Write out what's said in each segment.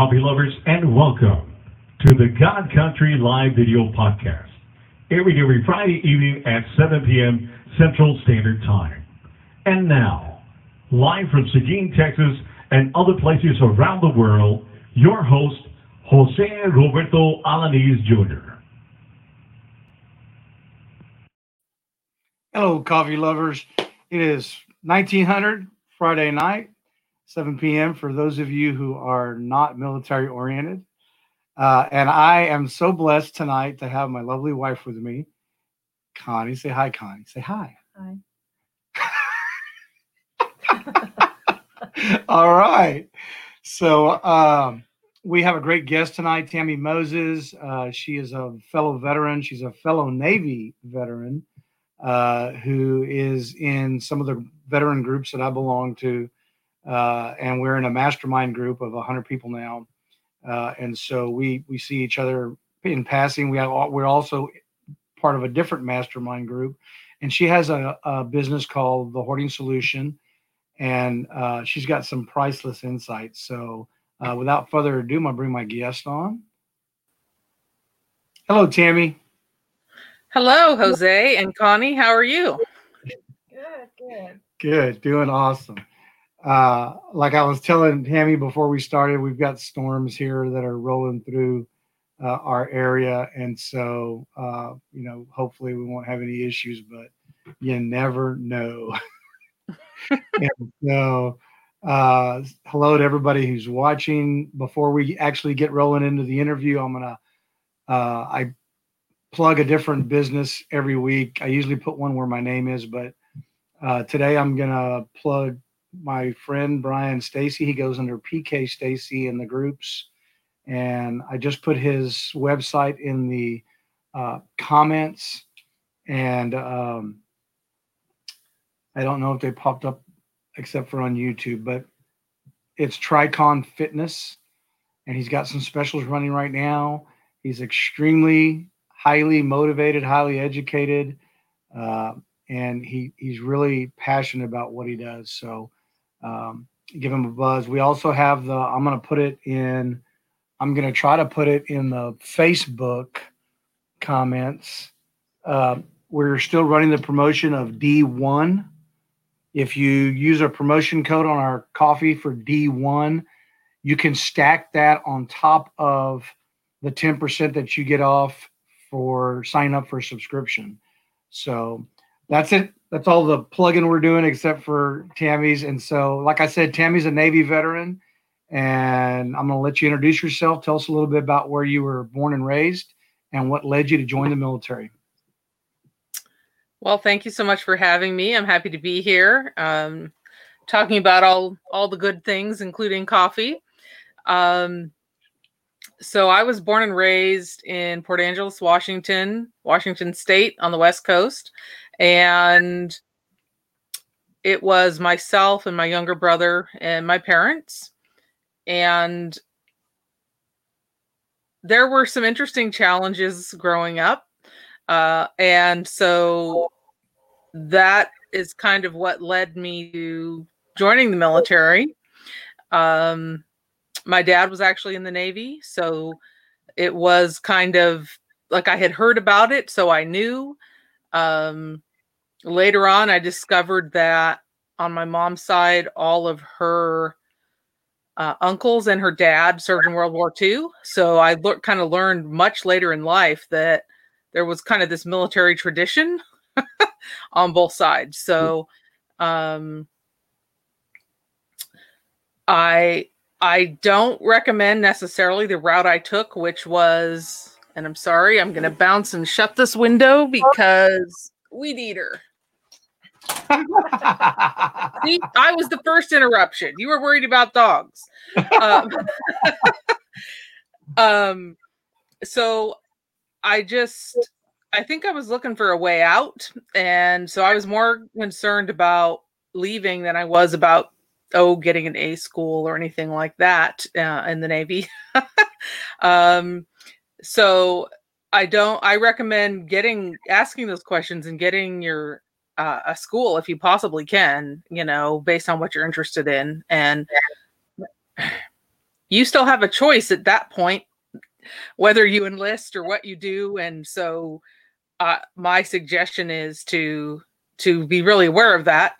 Coffee lovers, and welcome to the God Country Live Video Podcast. Every every Friday evening at 7 p.m. Central Standard Time. And now, live from Seguin, Texas, and other places around the world, your host, Jose Roberto Alaniz Jr. Hello, coffee lovers. It is 1900 Friday night, 7 p.m. for those of you who are not military oriented. Uh, and I am so blessed tonight to have my lovely wife with me, Connie. Say hi, Connie. Say hi. Hi. All right. So um, we have a great guest tonight, Tammy Moses. Uh, she is a fellow veteran. She's a fellow Navy veteran uh, who is in some of the veteran groups that I belong to. Uh, and we're in a mastermind group of 100 people now. Uh, and so we we see each other in passing. We have we're also part of a different mastermind group, and she has a, a business called the Hoarding Solution, and uh, she's got some priceless insights. So uh, without further ado, I'm gonna bring my guest on. Hello, Tammy. Hello, Jose and Connie. How are you? Good, good. Good, doing awesome. Uh, like I was telling Tammy before we started, we've got storms here that are rolling through uh, our area, and so uh, you know, hopefully we won't have any issues, but you never know. and so, uh, hello to everybody who's watching. Before we actually get rolling into the interview, I'm gonna uh, I plug a different business every week. I usually put one where my name is, but uh, today I'm gonna plug my friend Brian Stacy. He goes under PK Stacy in the groups, and I just put his website in the uh, comments. And um, I don't know if they popped up except for on YouTube, but it's Tricon Fitness, and he's got some specials running right now. He's extremely highly motivated, highly educated, uh, and he he's really passionate about what he does. So um, give him a buzz. We also have the. I'm going to put it in. I'm going to try to put it in the Facebook comments. Uh, we're still running the promotion of D1. If you use a promotion code on our coffee for D1, you can stack that on top of the 10% that you get off for sign up for a subscription. So that's it. That's all the plug-in we're doing except for Tammy's. And so, like I said, Tammy's a Navy veteran. And I'm going to let you introduce yourself. Tell us a little bit about where you were born and raised and what led you to join the military. Well, thank you so much for having me. I'm happy to be here, um, talking about all all the good things, including coffee. Um, so I was born and raised in Port Angeles, Washington, Washington State on the West Coast, and it was myself and my younger brother and my parents, and there were some interesting challenges growing up. Uh, and so that is kind of what led me to joining the military. Um, my dad was actually in the Navy, so it was kind of like I had heard about it, so I knew. Um, later on, I discovered that on my mom's side, all of her uh, uncles and her dad served in World War II. So I le- kind of learned much later in life that there was kind of this military tradition on both sides. So um, I I don't recommend necessarily the route I took, which was, and I'm sorry, I'm going to bounce and shut this window because weed eater. See, I was the first interruption. You were worried about dogs. Um, um, so I just, I think I was looking for a way out. And so I was more concerned about leaving than I was about oh getting an a school or anything like that uh, in the navy. Um, so i don't i recommend getting asking those questions and getting your uh, a school if you possibly can you know based on what you're interested in. And you still have a choice at that point whether you enlist or what you do. And so uh, my suggestion is to to be really aware of that.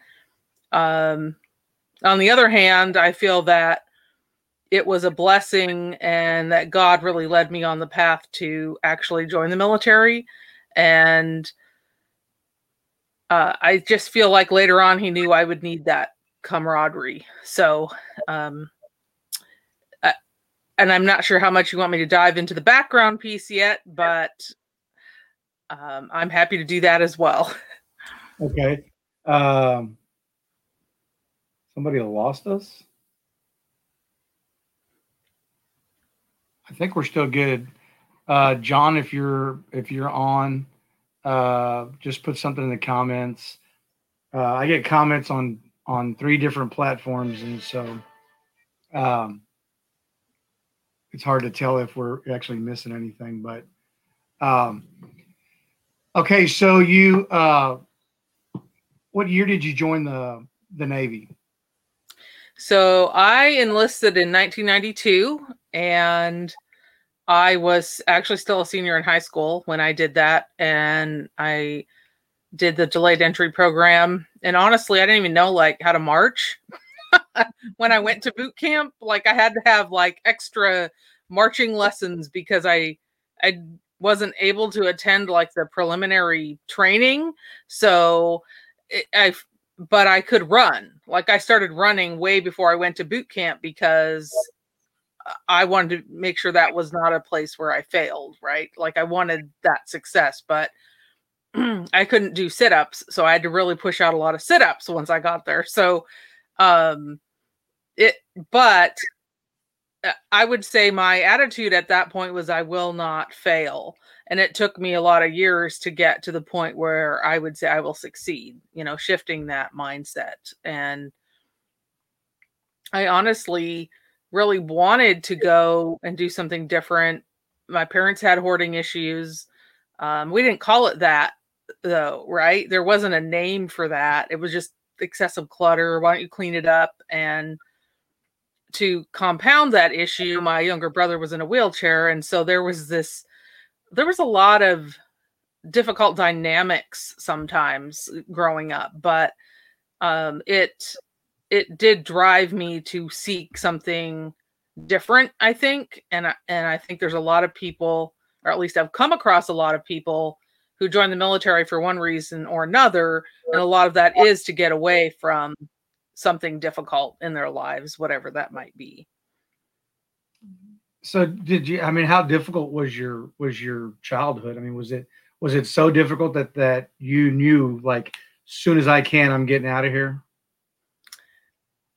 Um, on the other hand i feel that it was a blessing and that god really led me on the path to actually join the military and uh, i just feel like later on he knew i would need that camaraderie so um, and I'm not sure how much you want me to dive into the background piece yet, but um, I'm happy to do that as well. Okay. Um, somebody lost us. I think we're still good. Uh, John, if you're if you're on, uh, just put something in the comments. Uh, I get comments on on three different platforms, and so um, it's hard to tell if we're actually missing anything. But um, okay, so you uh, what year did you join the the Navy? So I enlisted in 1992, and I was actually still a senior in high school when I did that, and I did the delayed entry program. And honestly, I didn't even know like how to march. when I went to boot camp, like I had to have like extra marching lessons because I I wasn't able to attend like the preliminary training. So I but I could run. Like I started running way before I went to boot camp because I wanted to make sure that was not a place where I failed, right? Like I wanted that success, but I couldn't do sit-ups, so I had to really push out a lot of sit-ups once I got there. So um it but uh, I would say my attitude at that point was I will not fail. And it took me a lot of years to get to the point where I would say I will succeed, you know, shifting that mindset. And I honestly really wanted to go and do something different. My parents had hoarding issues. Um, we didn't call it that though, right? There wasn't a name for that. It was just excessive clutter. Why don't you clean it up? And to compound that issue, my younger brother was in a wheelchair. And so there was this, there was a lot of difficult dynamics sometimes growing up, but um, it, it did drive me to seek something different, I think. And, and I think there's a lot of people, or at least I've come across a lot of people who join the military for one reason or another. And a lot of that is to get away from something difficult in their lives, whatever that might be. So did you I mean how difficult was your was your childhood? I mean was it was it so difficult that that you knew like soon as I can I'm getting out of here?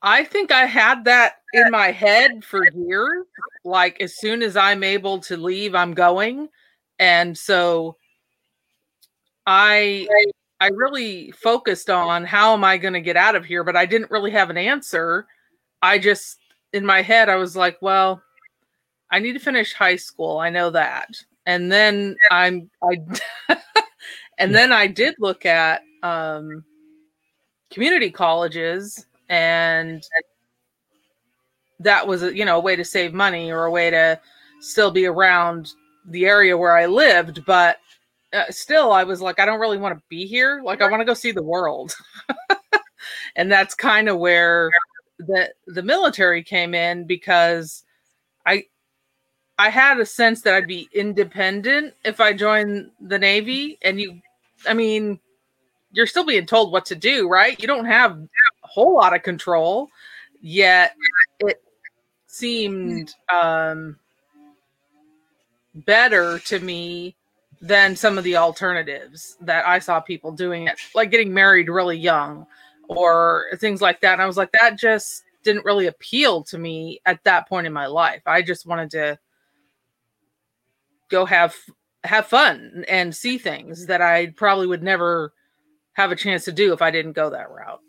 I think I had that in my head for years. Like as soon as I'm able to leave, I'm going. And so I I really focused on how am I going to get out of here, but I didn't really have an answer. I just, in my head, I was like, well, I need to finish high school. I know that. And then I'm, I, and then I did look at um, community colleges and that was a, you know, a way to save money or a way to still be around the area where I lived. But uh, still i was like i don't really want to be here like i want to go see the world and that's kind of where the the military came in because i i had a sense that i'd be independent if i joined the navy and you i mean you're still being told what to do right you don't have a whole lot of control yet it seemed um better to me than some of the alternatives that I saw people doing it, like getting married really young or things like that. And I was like, that just didn't really appeal to me at that point in my life. I just wanted to go have have fun and see things that I probably would never have a chance to do if I didn't go that route.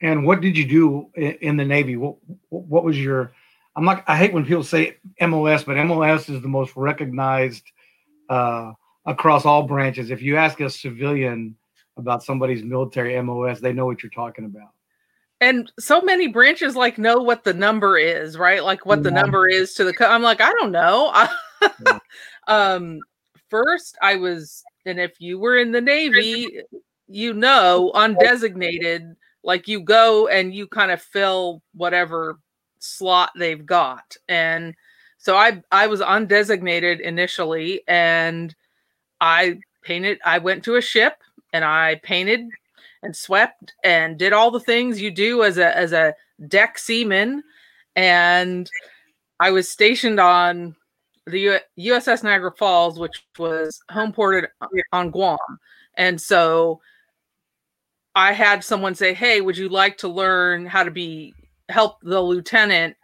And what did you do in the Navy? What what was your I'm not I hate when people say MOS, but MOS is the most recognized uh, across all branches. If you ask a civilian about somebody's military MOS, they know what you're talking about. And so many branches like know what the number is, right? Like what the number is to the. Co- I'm like, I don't know. Um, first, I was, and if you were in the Navy, you know, undesignated, like you go and you kind of fill whatever slot they've got, and so I I was undesignated initially, and I painted. I went to a ship and I painted and swept and did all the things you do as a as a deck seaman. And i was stationed on the U- uss niagara falls which was home ported on guam. And so i had someone say hey would you like to learn how to be help the lieutenant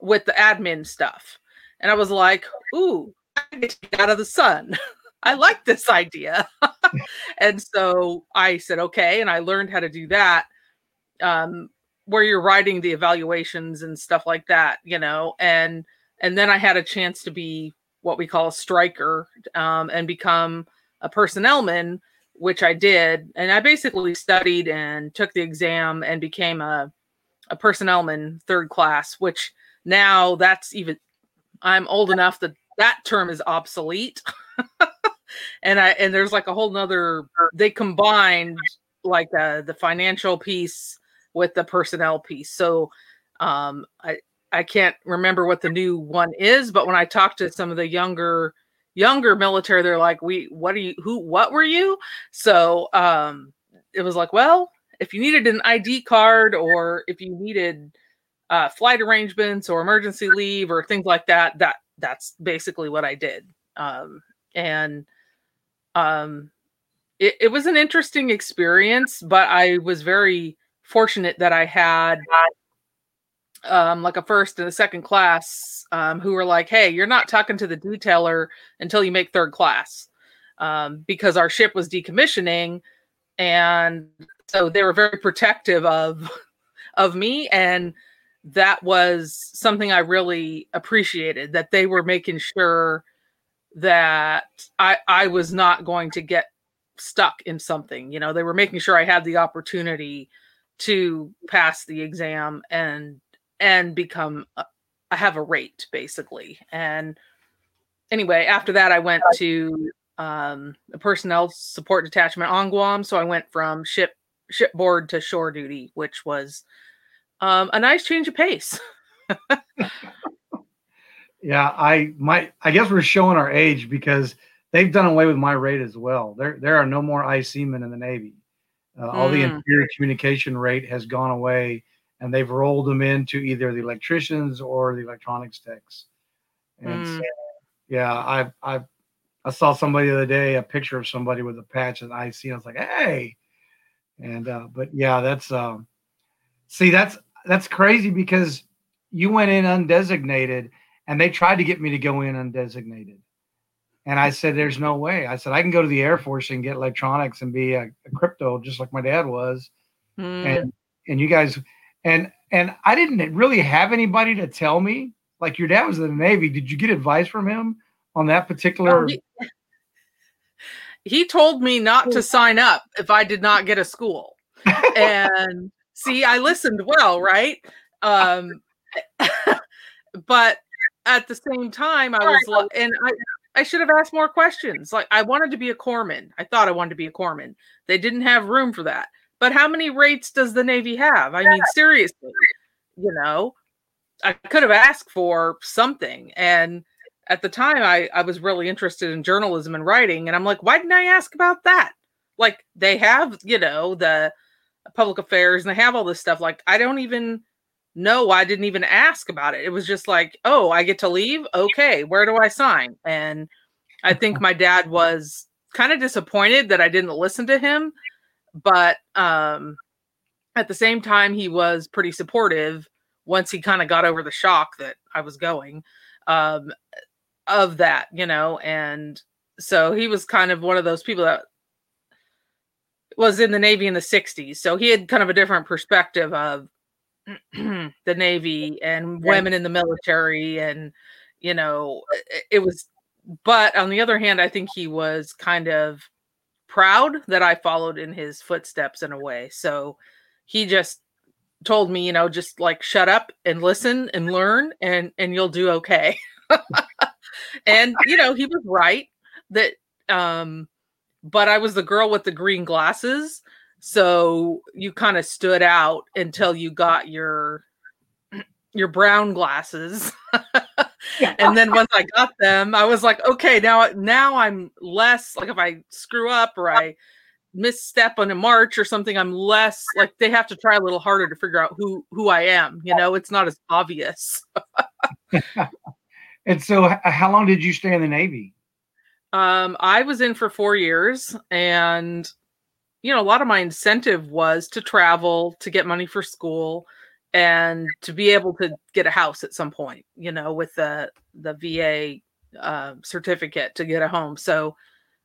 with the admin stuff? And i was like ooh I get out of the sun i like this idea and so I said, okay. And I learned how to do that, um, where you're writing the evaluations and stuff like that, you know, and and then I had a chance to be what we call a striker um, and become a personnelman, which I did. And I basically studied and took the exam and became a a personnelman third class, which now that's even I'm old enough that that term is obsolete. and I and there's like a whole nother they combined like uh, the financial piece with the personnel piece. So um I I can't remember what the new one is, but when I talked to some of the younger younger military, they're like, "We what are you who what were you?" So um it was like, well, if you needed an ID card or if you needed uh, flight arrangements or emergency leave or things like that, that that's basically what I did. Um, and um, it, it was an interesting experience, but I was very fortunate that I had um, like a first and a second class um, who were like, "Hey, you're not talking to the detailer until you make third class," um, because our ship was decommissioning, and so they were very protective of of me, and that was something I really appreciated. That they were making sure that I I was not going to get stuck in something. You know, they were making sure I had the opportunity to pass the exam and and become I have a rate basically. And anyway, after that I went to um a personnel support detachment on Guam, so I went from ship shipboard to shore duty, which was um a nice change of pace. Yeah, I might. I guess we're showing our age because they've done away with my rate as well. There, there are no more IC men in the Navy. Uh, All the Mm. interior communication rate has gone away, and they've rolled them into either the electricians or the electronics techs. And Mm. so, yeah, I, I, I saw somebody the other day a picture of somebody with a patch and IC. And I was like, hey, and uh, but yeah, that's um, see, that's that's crazy because you went in undesignated and they tried to get me to go in undesignated. And I said, There's no way. I said, I can go to the Air Force and get electronics and be a, a crypto just like my dad was. Mm. And and you guys and and I didn't really have anybody to tell me. Like your dad was in the Navy. Did you get advice from him on that particular he, he told me not to sign up if I did not get a school. And see, I listened well, right? Um, but at the same time, I was like, and I, I should have asked more questions. Like, I wanted to be a corpsman. I thought I wanted to be a corpsman. They didn't have room for that. But how many rates does the Navy have? I mean, seriously, you know, I could have asked for something. And at the time I, I was really interested in journalism and writing and i'm like why didn't i ask about that like they have you know the public affairs and they have all this stuff like i don't even know i didn't even ask about it it was just like oh i get to leave okay where do i sign and i think my dad was kind of disappointed that i didn't listen to him but um at the same time he was pretty supportive once he kind of got over the shock that i was going um of that, you know, and so he was kind of one of those people that was in the Navy in the 60s. So he had kind of a different perspective of the Navy and women in the military and you know, it, it was but on the other hand, I think he was kind of proud that I followed in his footsteps in a way. So he just told me, you know, just like shut up and listen and learn and and you'll do okay. and you know, he was right that um but I was the girl with the green glasses, so you kind of stood out until you got your your brown glasses. and then once I got them, I was like, okay, now now I'm less like if I screw up or I misstep on a march or something, I'm less like they have to try a little harder to figure out who who I am. You know, it's not as obvious. and so, how long did you stay in the Navy? Um, I was in for four years, and you know, a lot of my incentive was to travel, to get money for school, and to be able to get a house at some point. You know, with the the VA uh, certificate to get a home. So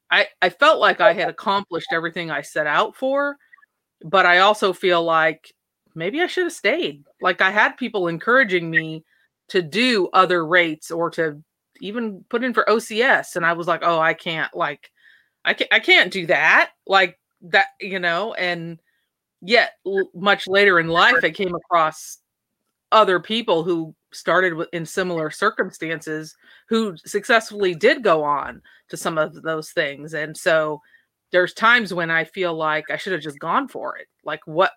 I, I felt like I had accomplished everything I set out for, but I also feel like maybe I should have stayed. Like I had people encouraging me to do other rates or to even put in for OCS. And I was like, oh, I can't like, I can't, I can't do that. Like that, you know, and yet much later in life, I came across other people who started in similar circumstances who successfully did go on to some of those things and so there's times when i feel like i should have just gone for it like what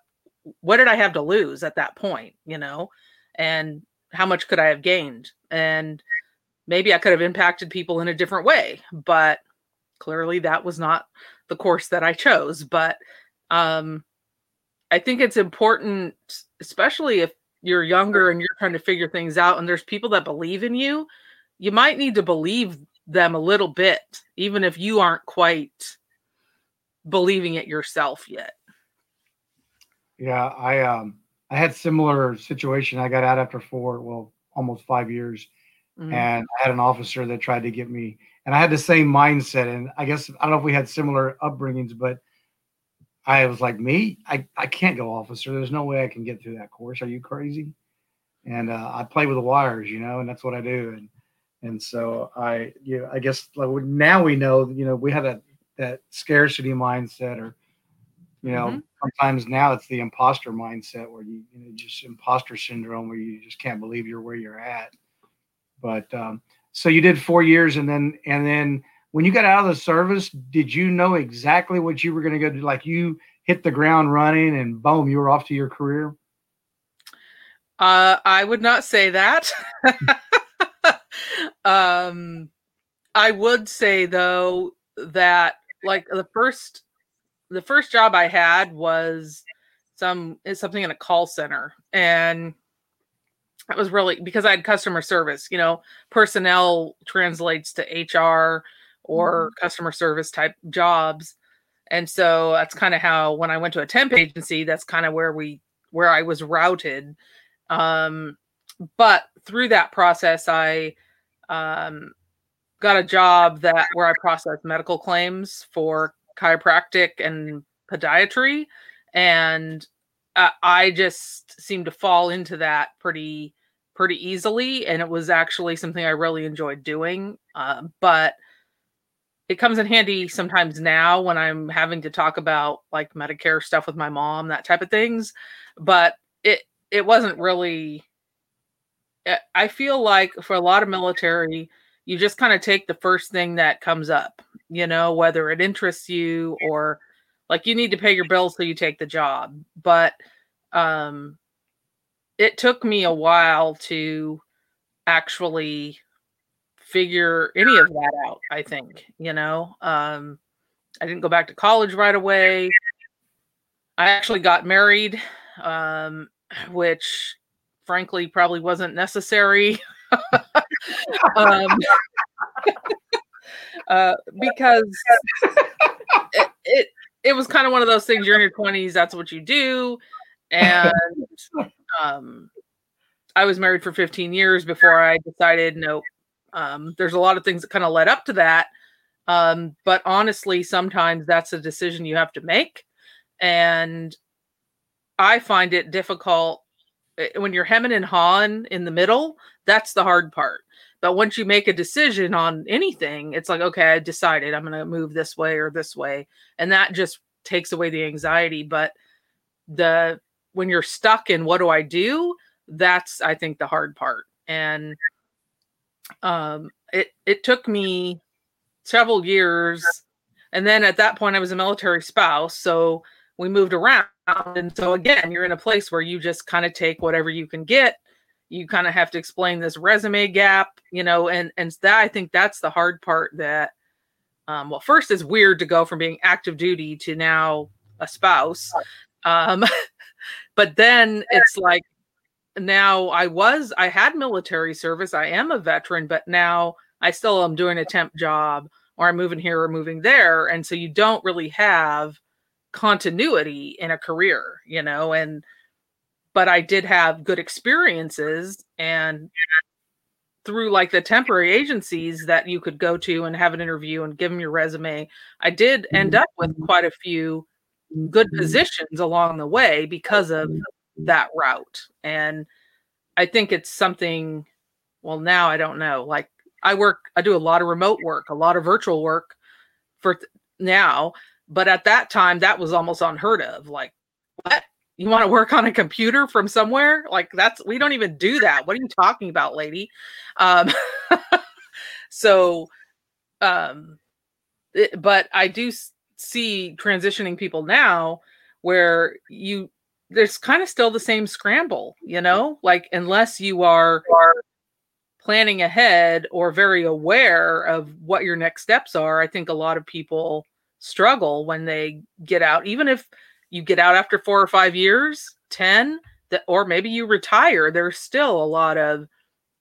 what did i have to lose at that point you know and how much could i have gained? And maybe i could have impacted people in a different way but clearly that was not the course that i chose but um i think it's important especially if you're younger and you're trying to figure things out and there's people that believe in you you might need to believe them a little bit even if you aren't quite believing it yourself yet yeah i um i had similar situation i got out after four well almost five years mm-hmm. and i had an officer that tried to get me and i had the same mindset and i guess i don't know if we had similar upbringings but I was like, me, I, I can't go officer. There's no way I can get through that course. Are you crazy? And uh, I play with the wires, you know, and that's what I do. And and so I, you know, I guess like now we know, you know, we have that that scarcity mindset, or you know, mm-hmm. sometimes now it's the imposter mindset where you, you know, just imposter syndrome where you just can't believe you're where you're at. But um, so you did four years, and then and then when you got out of the service, did you know exactly what you were going to go do? Like you hit the ground running and boom, you were off to your career? Uh, I would not say that. um, I would say though that like the first, the first job I had was some something in a call center, and that was really because I had customer service. You know, personnel translates to HR or mm-hmm. customer service type jobs. And so that's kind of how when I went to a temp agency, that's kind of where we where I was routed. Um, but through that process, I um, got a job that where I processed medical claims for chiropractic and podiatry, and uh, I just seemed to fall into that pretty pretty easily, and it was actually something I really enjoyed doing. Uh, but it comes in handy sometimes now when I'm having to talk about like Medicare stuff with my mom, that type of things. But it it wasn't really. Eh, I feel like for a lot of military, you just kind of take the first thing that comes up, you know, whether it interests you or like you need to pay your bills so you take the job. But um, it took me a while to actually figure any of that out i think you know? Um i didn't go back to college right away. I actually got married um which frankly probably wasn't necessary. Um uh because it, it it was kind of one of those things you're in your 20s that's what you do and um I was married for 15 years before I decided, nope, um, there's a lot of things that kind of led up to that. Um, but honestly, sometimes that's a decision you have to make. And I find it difficult eh, when you're hemming and hawing in the middle. That's the hard part. But once you make a decision on anything, it's like, okay, I decided I'm going to move this way or this way. And that just takes away the anxiety. But the when you're stuck in what do I do, that's I think the hard part. And um it it took me several years and then at that point I was a military spouse, so we moved around and so again, you're in a place where you just kind of take whatever you can get. You kind of have to explain this resume gap, you know, and and that I think that's the hard part that um, well, first it's weird to go from being active duty to now a spouse. Um, but then it's like now I was I had military service. I am a veteran, but now I still am doing a temp job or I'm moving here or moving there. And so you don't really have continuity in a career, you know, and but I did have good experiences and through like the temporary agencies that you could go to and have an interview and give them your resume, I did end up with mm-hmm. quite a few good mm-hmm. positions along the way because of mm-hmm. that route. And I think it's something, well, now I don't know. Like I work, I do a lot of remote work, a lot of virtual work for th- now. But at that time, that was almost unheard of. Like, what? You want to work on a computer from somewhere? Like, that's, we don't even do that. What are you talking about, lady? Um, so, um, it, but I do see transitioning people now where you there's kind of still the same scramble, you know, like unless you are, are planning ahead or very aware of what your next steps are, I think a lot of people struggle when they get out, even if you get out after four or five years, 10, that, or maybe you retire, there's still a lot of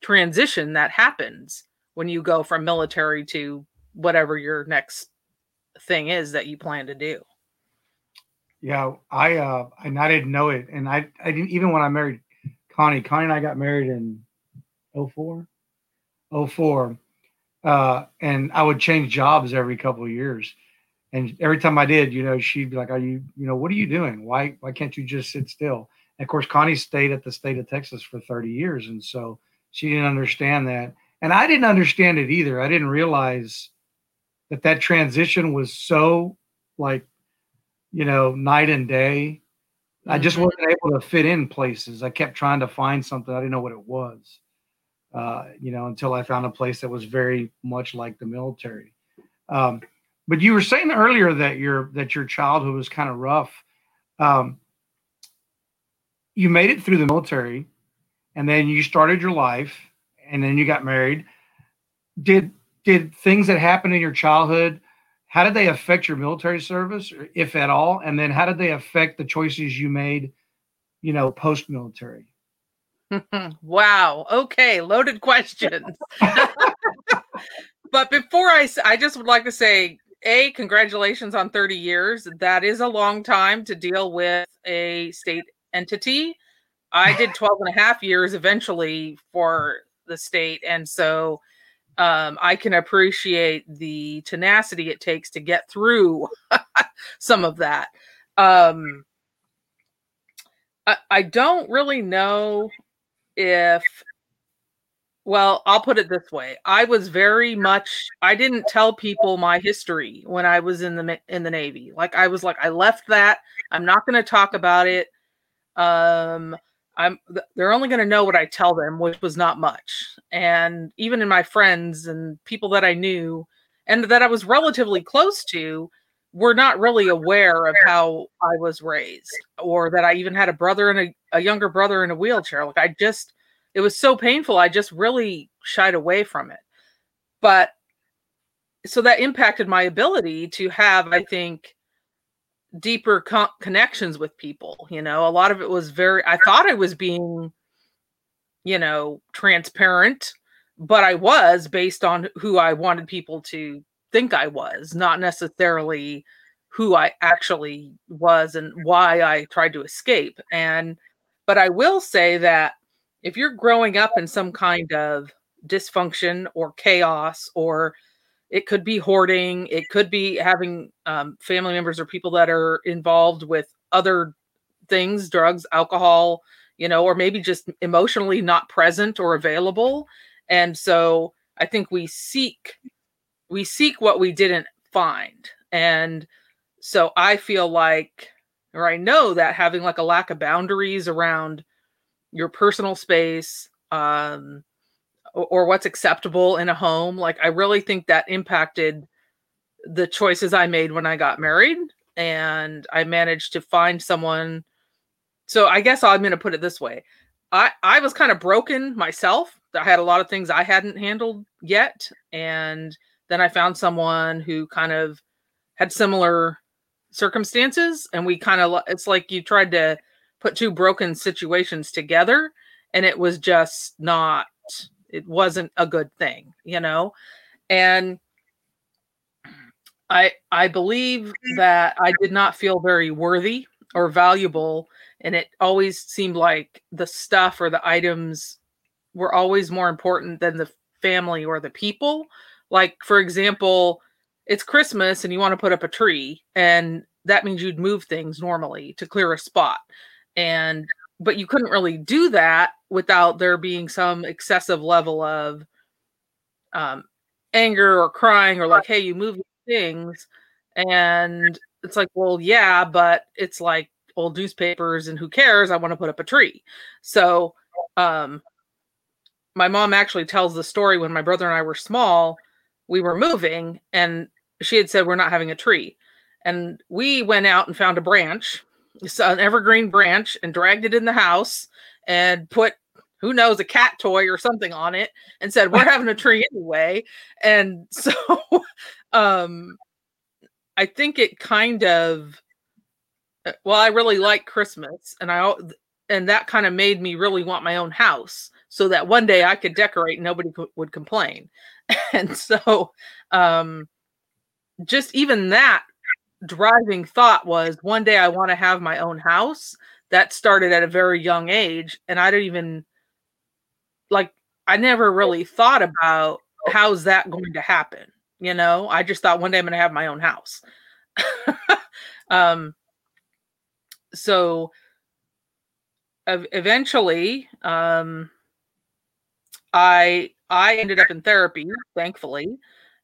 transition that happens when you go from military to whatever your next thing is that you plan to do. Yeah, I uh and I didn't know it. And I I didn't even when I married Connie, Connie and I got married in 04. 04. Uh and I would change jobs every couple of years. And every time I did, you know, she'd be like, Are you, you know, what are you doing? Why why can't you just sit still? And of course, Connie stayed at the state of Texas for 30 years. And so she didn't understand that. And I didn't understand it either. I didn't realize that that transition was so like you know night and day i just Mhm. wasn't able to fit in places i kept trying to find something i didn't know what it was uh, you know until i found a place that was very much like the military um, but you were saying earlier that your that your childhood was kind of rough um, you made it through the military and then you started your life and then you got married did did things that happened in your childhood how did they affect your military service if at all and then how did they affect the choices you made you know post military wow. Okay. Loaded questions. but before I, I just would like to say, A, congratulations on 30 years. That is a long time to deal with a state entity. I did 12 and a half years eventually for the state. And so um, I can appreciate the tenacity it takes to get through some of that. Um, I, I don't really know if well i'll put it this way i was very much i didn't tell people my history when i was in the in the navy like i was like i left that i'm not going to talk about it um i'm they're only going to know what i tell them which was not much and even in my friends and people that i knew and that i was relatively close to were not really aware of how i was raised or that i even had a brother and a, a younger brother in a wheelchair like i just it was so painful i just really shied away from it. But so that impacted my ability to have i think deeper co- connections with people you know? A lot of it was very i thought i was being you know transparent but i was based on who i wanted people to think i was not necessarily who i actually was and why i tried to escape. And but i will say that if you're growing up in some kind of dysfunction or chaos or it could be hoarding it could be having um, family members or people that are involved with other things drugs alcohol you know or maybe just emotionally not present or available. And so i think we seek we seek what we didn't find. And so i feel like or I know that having like a lack of boundaries around your personal space um, or, or what's acceptable in a home, like I really think that impacted the choices I made when I got married. And I managed to find someone. So I guess I'm going to put it this way I, I was kind of broken myself. I had a lot of things I hadn't handled yet. And then I found someone who kind of had similar circumstances. And we kind of, it's like you tried to put two broken situations together and it was just not, it wasn't a good thing, you know? And I, I believe mm. that I did not feel very worthy or valuable and it always seemed like the stuff or the items were always more important than the family or the people. Like for example it's christmas and you want to put up a tree and that means you'd move things normally to clear a spot and but you couldn't really do that without there being some excessive level of um, anger or crying or like hey you move things and it's like well yeah but it's like old newspapers and who cares? I want to put up a tree. So, um, my mom actually tells the story when my brother and I were small, we were moving and she had said, We're not having a tree. And we went out and found a branch, an evergreen branch, and dragged it in the house and put who knows a cat toy or something on it and said we're having a tree anyway and so um i think it kind of uh, well, I really like Christmas, and I and that kind of made me really want my own house so that one day I could decorate and nobody would complain. And so, um, just even that driving thought was one day I want to have my own house. That started at a very young age, and I don't even like. I never really thought about how's that going to happen. You know, I just thought one day I'm going to have my own house. um, so eventually um, i i ended up in therapy thankfully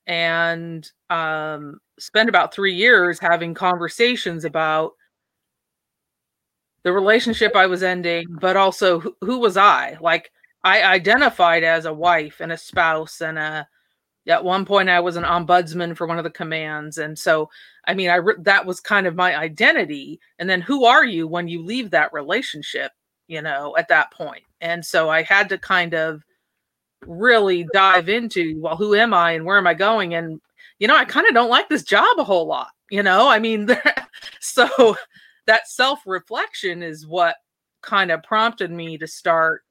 and um, spent about three years having conversations about the relationship i was ending but also who, who was i? Like i identified as a wife and a spouse and a at one point i was an ombudsman for one of the commands and so i mean i that was kind of my identity and then who are you when you leave that relationship you know at that point? And so i had to kind of really dive into well who am i and where am i going? And you know i kind of don't like this job a whole lot you know i mean so that self reflection is what kind of prompted me to start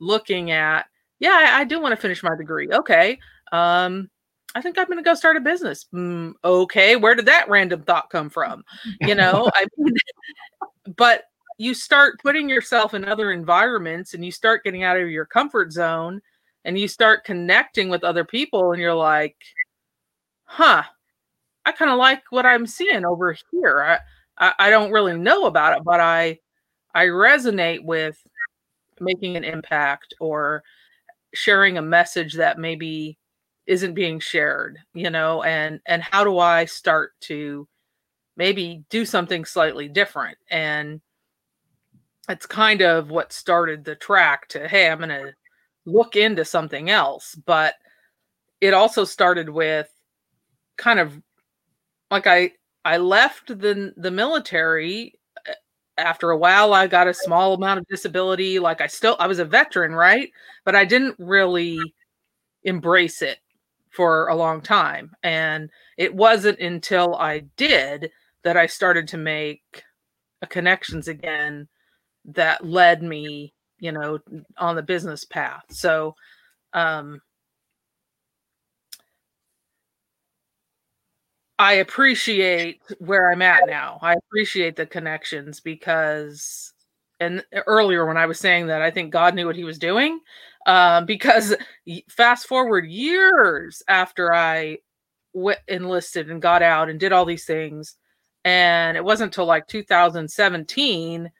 looking at yeah I, I do want to finish my degree okay um, I think I'm going to go start a business. Mm, okay, where did that random thought come from? You know, I mean, but you start putting yourself in other environments and you start getting out of your comfort zone and you start connecting with other people and you're like, huh, I kind of like what I'm seeing over here. I, I, I don't really know about it, but I I resonate with making an impact or sharing a message that maybe isn't being shared you know and and how do i start to maybe do something slightly different and it's kind of what started the track to hey i'm going to look into something else but it also started with kind of like i i left the the military uh, after a while i got a small amount of disability like i still i was a veteran right but i didn't really embrace it for a long time. And it wasn't until I did that I started to make connections again that led me, you know, on the business path. So, um, I appreciate where I'm at now. I appreciate the connections because, and earlier when I was saying that, I think God knew what he was doing um, because fast forward years after I w- enlisted and got out and did all these things, and it wasn't until like 2017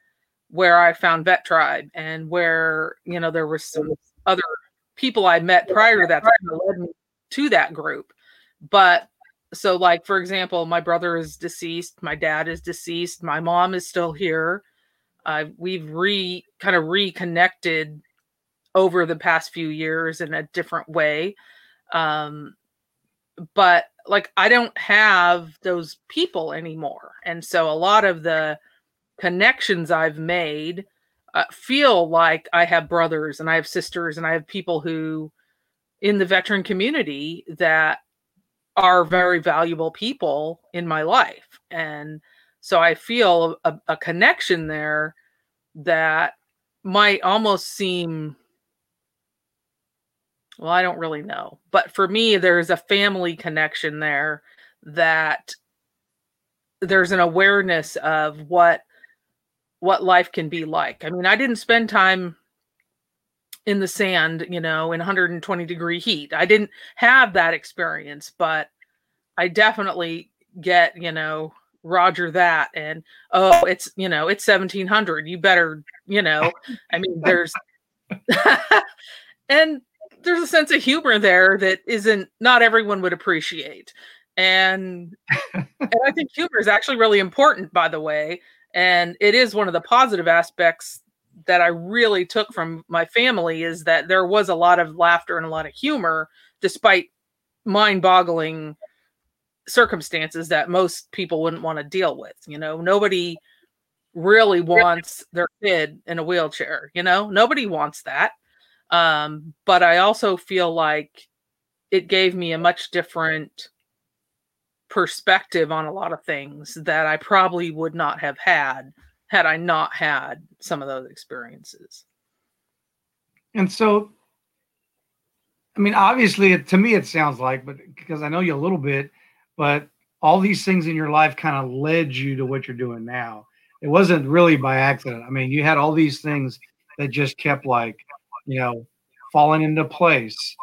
where I found Vet Tribe and where you know there were some other people I met prior to that that led me to that group. But so like for example my brother is deceased my dad is deceased my mom is still here. Uh, we've re kind of reconnected over the past few years in a different way. Um but like i don't have those people anymore. And so a lot of the connections i've made uh, feel like i have brothers and i have sisters and i have people who in the veteran community that are very valuable people in my life and so i feel a, a connection there that might almost seem well i don't really know but for me there's a family connection there that there's an awareness of what what life can be like. I mean i didn't spend time in the sand you know in 120 degree heat. I didn't have that experience but i definitely get you know roger that and oh it's you know it's 1700 you better you know. I mean there's and there's a sense of humor there that isn't not everyone would appreciate. And and i think humor is actually really important by the way and it is one of the positive aspects that i really took from my family is that there was a lot of laughter and a lot of humor despite mind-boggling circumstances that most people wouldn't want to deal with you know? Nobody really wants their kid in a wheelchair you know? Nobody wants that um, but I also feel like it gave me a much different perspective on a lot of things that I probably would not have had had I not had some of those experiences. And so, I mean, obviously, to me, it sounds like, but because I know you a little bit, but all these things in your life kind of led you to what you're doing now. It wasn't really by accident. I mean, you had all these things that just kept like you know, falling into place.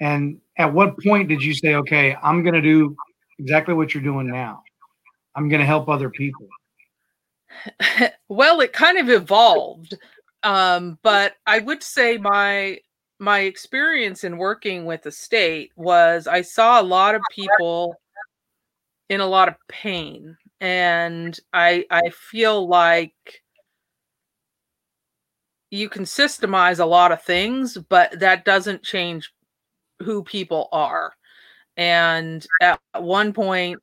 And at what point did you say, okay, I'm going to do exactly what you're doing now? I'm going to help other people? well, it kind of evolved. Um, but I would say my my experience in working with the state was I saw a lot of people in a lot of pain and I I feel like you can systemize a lot of things, but that doesn't change who people are. And at one point,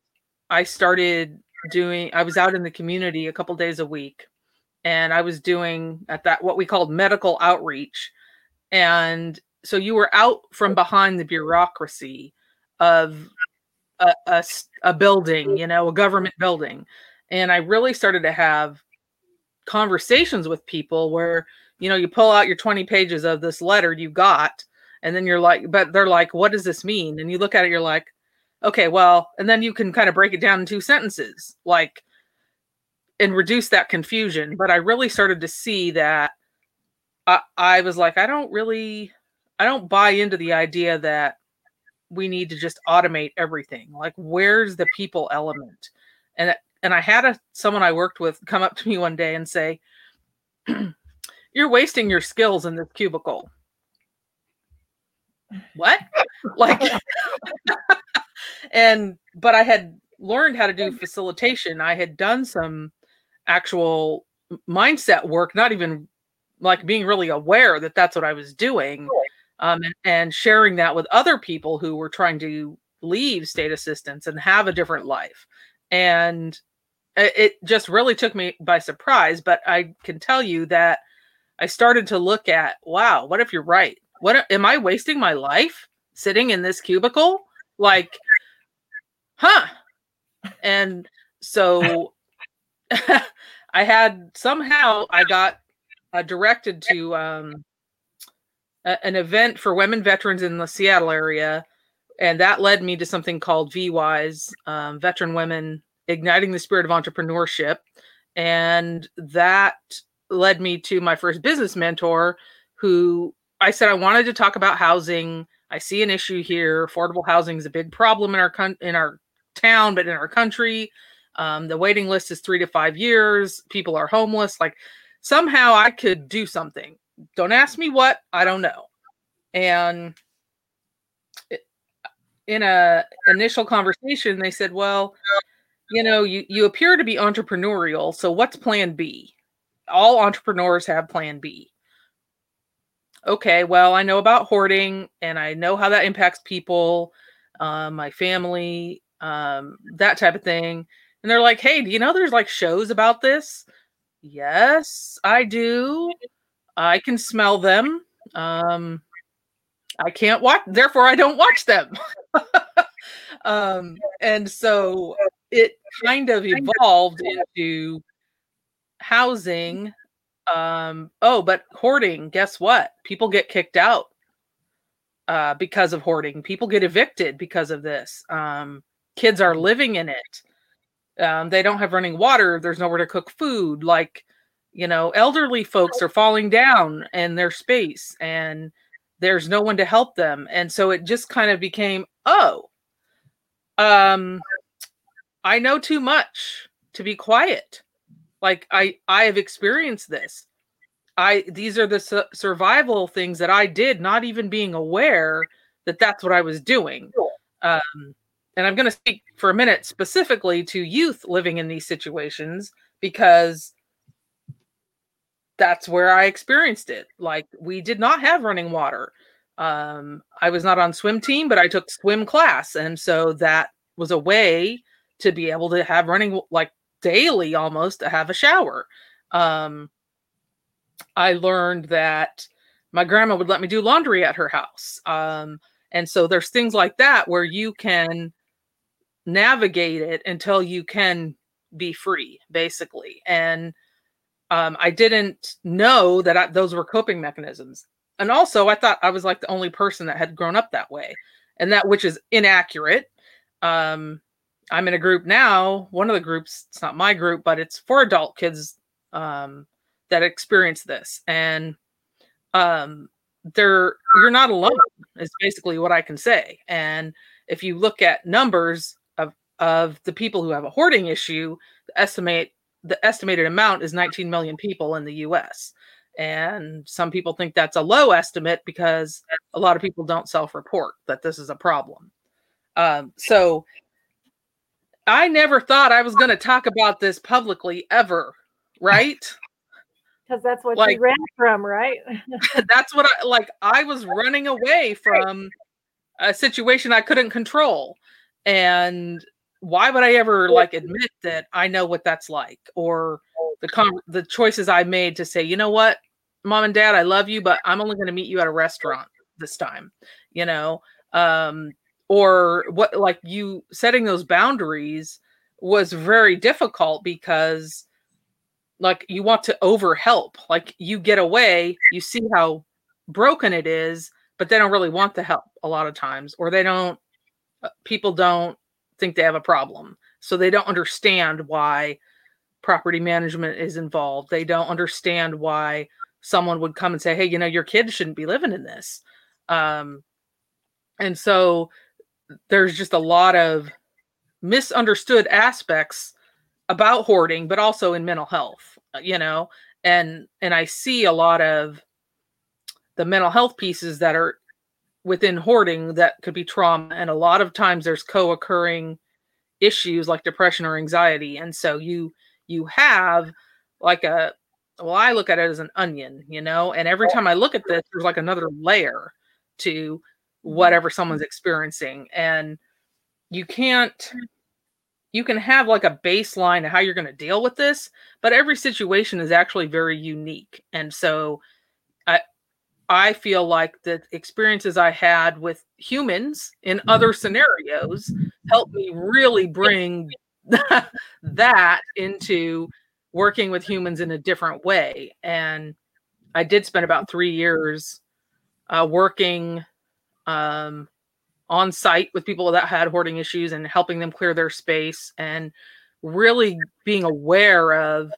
I started doing, I was out in the community a couple days a week, and I was doing at that what we called medical outreach. And so you were out from behind the bureaucracy of a, a, a building, you know, a government building. And I really started to have conversations with people where you know, you pull out your 20 pages of this letter you got, and then you're like, but they're like, what does this mean? And you look at it, you're like, okay, well, and then you can kind of break it down in two sentences, like, and reduce that confusion. But I really started to see that I, I was like, I don't really, I don't buy into the idea that we need to just automate everything. Like, where's the people element? And and I had a someone I worked with come up to me one day and say, you're wasting your skills in this cubicle. What? like, and, but I had learned how to do facilitation. I had done some actual mindset work, not even like being really aware that that's what I was doing. Um, and, and sharing that with other people who were trying to leave state assistance and have a different life. And it just really took me by surprise. But I can tell you that I started to look at, wow, what if you're right? What am I wasting my life sitting in this cubicle? Like, huh? And so I had somehow I got uh, directed to um, a, an event for women veterans in the Seattle area, and that led me to something called VWise, um, Veteran Women Igniting the Spirit of Entrepreneurship, and that led me to my first business mentor who I said I wanted to talk about housing. I see an issue here. Affordable housing is a big problem in our con- in our town, but in our country, um, the waiting list is three to five years. People are homeless. Like somehow I could do something. Don't ask me what. I don't know. And in a initial conversation, they said, "Well, you know, you you appear to be entrepreneurial. So what's Plan B? All entrepreneurs have Plan B." Okay, well, I know about hoarding, and I know how that impacts people, um, my family, um, that type of thing. And they're like, "Hey, do you know there's like shows about this?" Yes, I do. I can smell them. Um, I can't watch, therefore, I don't watch them. um, and so it kind of evolved into housing. Um, oh, but hoarding, guess what? People get kicked out uh, because of hoarding. People get evicted because of this. Um, kids are living in it. Um, they don't have running water. There's nowhere to cook food. Like, you know, elderly folks are falling down in their space and there's no one to help them. And so it just kind of became, oh, um, I know too much to be quiet. Like I, I have experienced this. I these are the su- survival things that I did, not even being aware that that's what I was doing. Um, and I'm going to speak for a minute specifically to youth living in these situations because that's where I experienced it. Like we did not have running water. Um, I was not on swim team, but I took swim class, and so that was a way to be able to have running like daily almost to have a shower. Um, I learned that my grandma would let me do laundry at her house. Um, and so there's things like that where you can navigate it until you can be free, basically. And um, I didn't know that I, those were coping mechanisms. And also, I thought I was like the only person that had grown up that way, and that which is inaccurate. Um, I'm in a group now. One of the groups, it's not my group, but it's for adult kids um, that experience this, and um, they're you're not alone. Is basically what I can say. And if you look at numbers of the people who have a hoarding issue, the estimate the estimated amount is 19 million people in the US. And some people think that's a low estimate because a lot of people don't self report that this is a problem. Um, so I never thought I was going to talk about this publicly ever, right? Because that's what Like- you ran from, right? that's what I like. I was running away from a situation I couldn't control. And why would I ever like admit that I know what that's like? Or the con- the choices I made to say, you know what, mom and dad, I love you, but I'm only going to meet you at a restaurant this time, you know, um, or what like you setting those boundaries was very difficult because like you want to overhelp. Like you get away you see how broken it is but they don't really want the help a lot of times or they don't uh, people don't think they have a problem. So they don't understand why property management is involved. They don't understand why someone would come and say hey you know your kids shouldn't be living in this. Um and so there's just a lot of misunderstood aspects about hoarding but also in mental health uh, you know? And and i see a lot of the mental health pieces that are within hoarding that could be trauma and a lot of times there's co-occurring issues like depression or anxiety and so you you have like a well i look at it as an onion you know and every time i look at this there's like another layer to whatever someone's experiencing and you can't you can have like a baseline of how you're going to deal with this but every situation is actually very unique and so i feel like the experiences i had with humans in other scenarios helped me really bring that into working with humans in a different way. And i did spend about three years uh, working um, on site with people that had hoarding issues and helping them clear their space and really being aware of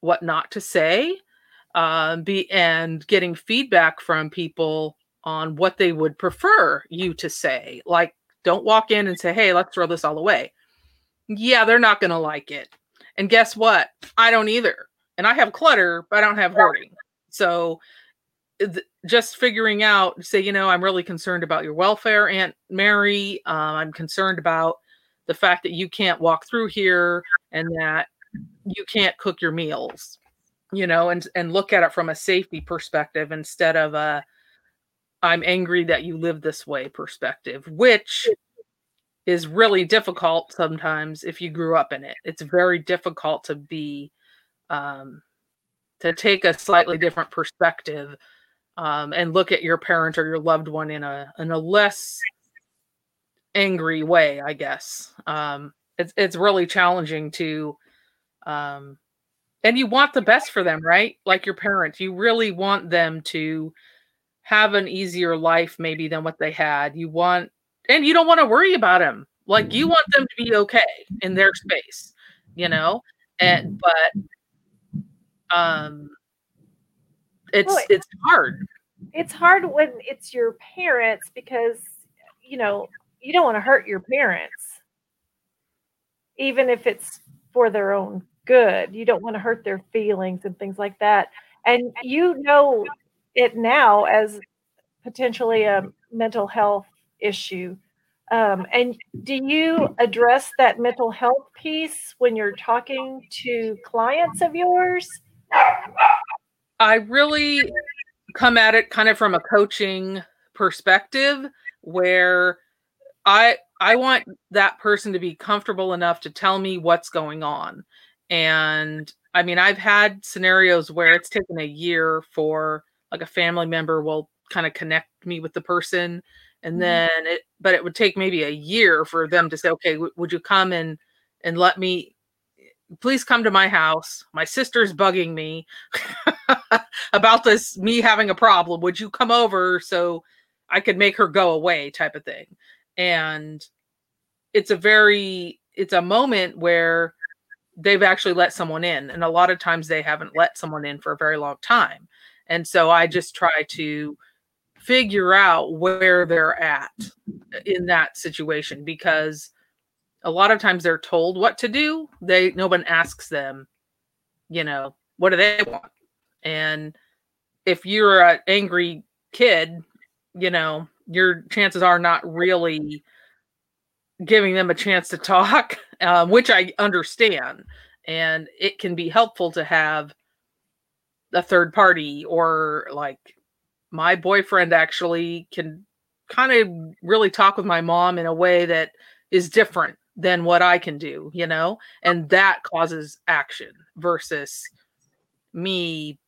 what not to say um, be and getting feedback from people on what they would prefer you to say. Like don't walk in and say hey let's throw this all away. Yeah they're not going to like it. And guess what? I don't either. And i have clutter but i don't have hoarding. So th- just figuring out, say, you know, I'm really concerned about your welfare, Aunt Mary. Um, I'm concerned about the fact that you can't walk through here and that you can't cook your meals, you know, and and look at it from a safety perspective instead of a I'm angry that you live this way perspective, which is really difficult sometimes if you grew up in it. It's very difficult to be um, to take a slightly different perspective um, and look at your parent or your loved one in a in a less angry way, I guess. Um, it's it's really challenging to um, and you want the best for them, right? Like your parents, you really want them to have an easier life maybe than what they had. You want and you don't want to worry about them. Like you want them to be okay in their space, you know? And but um it's Well, it's hard. It's hard when it's your parents because you know you don't want to hurt your parents, even if it's for their own good. You don't want to hurt their feelings and things like that. And you know it now as potentially a mental health issue. Um, and do you address that mental health piece when you're talking to clients of yours? I really come at it kind of from a coaching perspective where I I want that person to be comfortable enough to tell me what's going on. And I mean, I've had scenarios where it's taken a year for like a family member will kind of connect me with the person and Mhm. then it but it would take maybe a year for them to say okay w- would you come and and let me please come to my house. My sister's bugging me about this me having a problem. Would you come over so i could make her go away? type of thing. And it's a very it's a moment where they've actually let someone in and a lot of times they haven't let someone in for a very long time. And so i mm. just try to figure out where they're at uh, in that situation because a lot of times they're told what to do they no one asks them you know what do they want? And if you're an angry kid you know your chances are not really giving them a chance to talk um, which i understand and it can be helpful to have a third party or like my boyfriend actually can kind of really talk with my mom in a way that is different than what I can do, you know, and that causes action versus me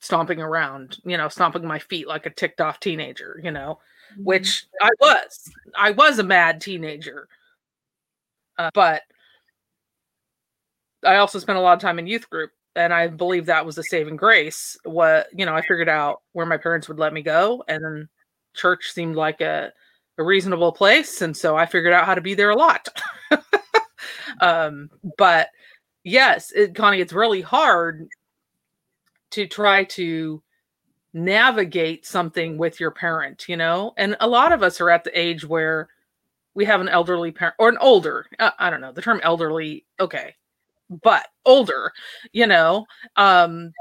stomping around, you know, stomping my feet like a ticked off teenager, you know, which I was. I was a mad teenager. Uh, but I also spent a lot of time in youth group and I believe that was a saving grace. What you know, I figured out where my parents would let me go, and then church seemed like a, a reasonable place, and so I figured out how to be there a lot. um, but yes, it, Connie, it's really hard to try to navigate something with your parent, you know, and a lot of us are at the age where we have an elderly parent or an older. Uh, I don't know the term elderly. Okay, but older, you know, um,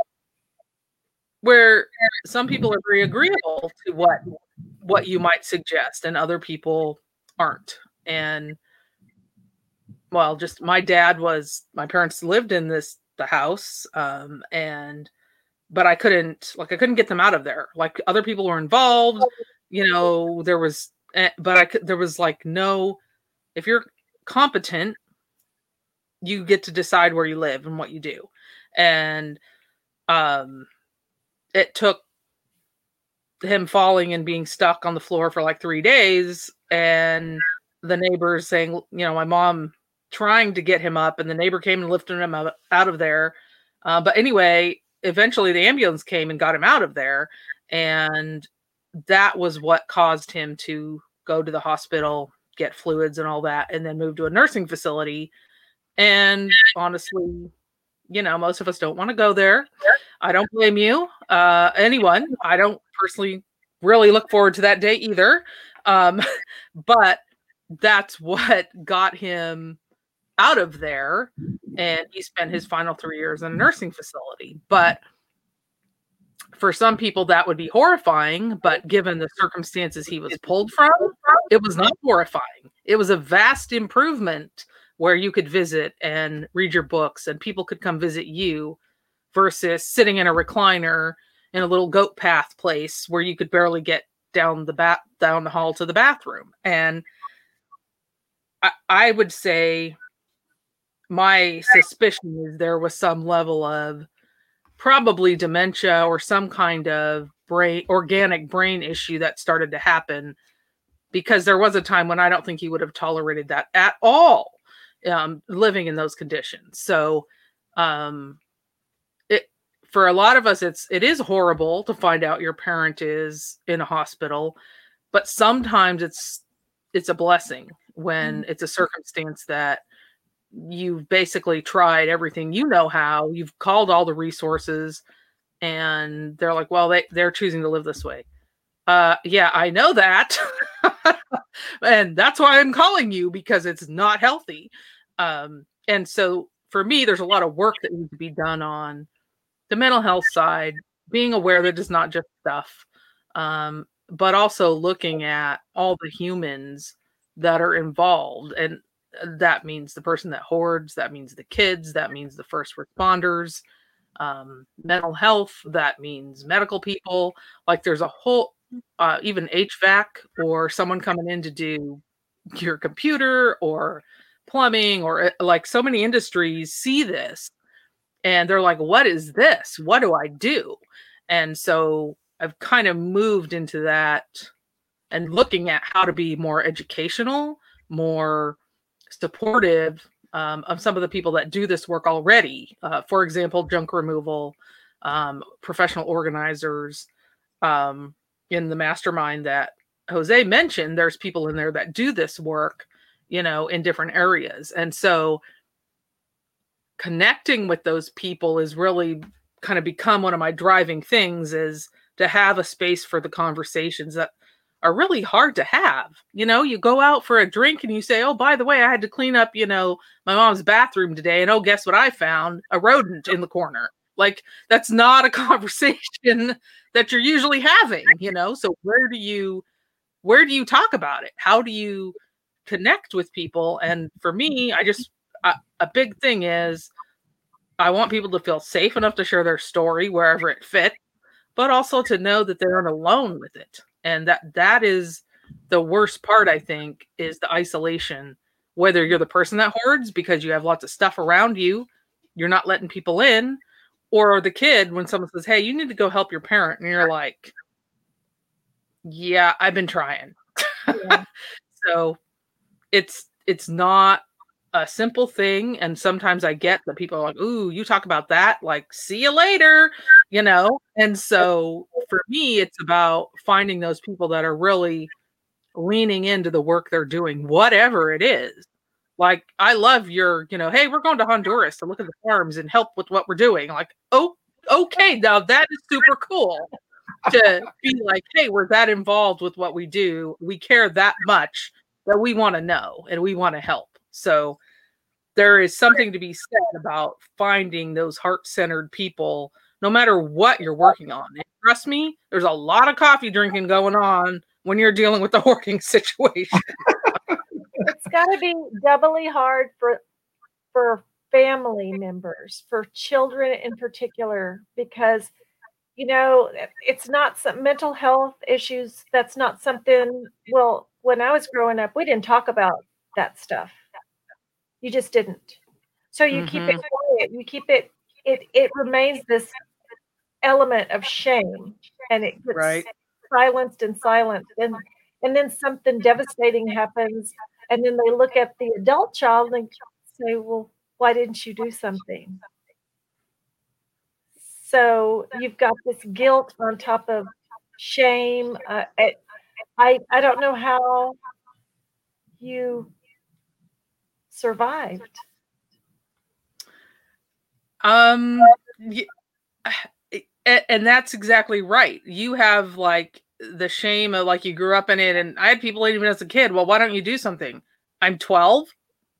where some people are very agreeable to what what you might suggest, and other people aren't. And well, just my dad was my parents lived in this the house, um, and but I couldn't like I couldn't get them out of there. Like other people were involved, you know. There was, but I could. There was like no. If you're competent you get to decide where you live and what you do and um it took him falling and being stuck on the floor for like 3 days and the neighbors saying you know my mom trying to get him up and the neighbor came and lifted him out, out of there uh, but anyway eventually the ambulance came and got him out of there and that was what caused him to go to the hospital get fluids and all that and then move to a nursing facility and honestly, you know, most of us don't want to go there. I don't blame you. Uh, anyone. I don't personally really look forward to that day either. Um, but that's what got him out of there. And he spent his final three years in a nursing facility. But for some people that would be horrifying, but given the circumstances he was pulled from, it was not horrifying. It was a vast improvement where you could visit and read your books and people could come visit you versus sitting in a recliner in a little goat path place where you could barely get down the bat down the hall to the bathroom. And I, I would say my suspicion is there was some level of probably dementia or some kind of brain organic brain issue that started to happen because there was a time when I don't think he would have tolerated that at all um, living in those conditions. So um, it for a lot of us it's it is horrible to find out your parent is in a hospital, but sometimes it's it's a blessing when mm-hmm. it's a circumstance that you've basically tried everything you know how you've called all the resources and they're like well they, they're choosing to live this way. Uh yeah i know that and that's why i'm calling you because it's not healthy. Um and so for me there's a lot of work that needs to be done on the mental health side being aware that it's not just stuff um but also looking at all the humans that are involved and that means the person that hoards that means the kids that means the first responders um, mental health that means medical people. Like there's a whole uh, even hvac or someone coming in to do your computer or plumbing or uh, like so many industries see this and they're like what is this? What do i do? And so i've kind of moved into that and looking at how to be more educational more supportive um, of some of the people that do this work already. Uh, for example, junk removal, um, professional organizers um, in the mastermind that Jose mentioned. There's people in there that do this work, you know, in different areas, and so connecting with those people is really kind of become one of my driving things is to have a space for the conversations that are really hard to have. You know, you go out for a drink and you say, "Oh, by the way, I had to clean up, you know, my mom's bathroom today." And oh, guess what I found? A rodent in the corner. Like that's not a conversation that you're usually having, you know? So where do you where do you talk about it? How do you connect with people? And for me, I just a, a big thing is I want people to feel safe enough to share their story wherever it fits, but also to know that they're not alone with it and that that is the worst part i think is the isolation. Whether you're the person that hoards because you have lots of stuff around you you're not letting people in or the kid when someone says hey you need to go help your parent and you're like yeah i've been trying. Yeah. so it's it's not a simple thing and sometimes i get that people are like ooh you talk about that like see you later you know? And so for me it's about finding those people that are really leaning into the work they're doing whatever it is. Like i love your you know hey we're going to honduras to look at the farms and help with what we're doing. Like oh okay now that is super cool to be like hey we're that involved with what we do. We care that much that we want to know and we want to help. So there is something to be said about finding those heart centered people, no matter what you're working on. And trust me, there's a lot of coffee drinking going on when you're dealing with the hoarding situation. it's got to be doubly hard for for family members, for children in particular, because you know it's not some mental health issues. That's not something. Well, when I was growing up, we didn't talk about that stuff you just didn't. So you mm-hmm. keep it mm-hmm. quiet. You keep it. It it remains this element of shame, and it gets right. silenced and silenced, and and then something devastating happens, and then they look at the adult child and say, "Well, why didn't you do something?" So you've got this guilt on top of shame. Uh, I I don't know how you survived? Um, and that's exactly right. You have like the shame of like you grew up in it, and I had people even as a kid. Well, why don't you do something? I'm 12.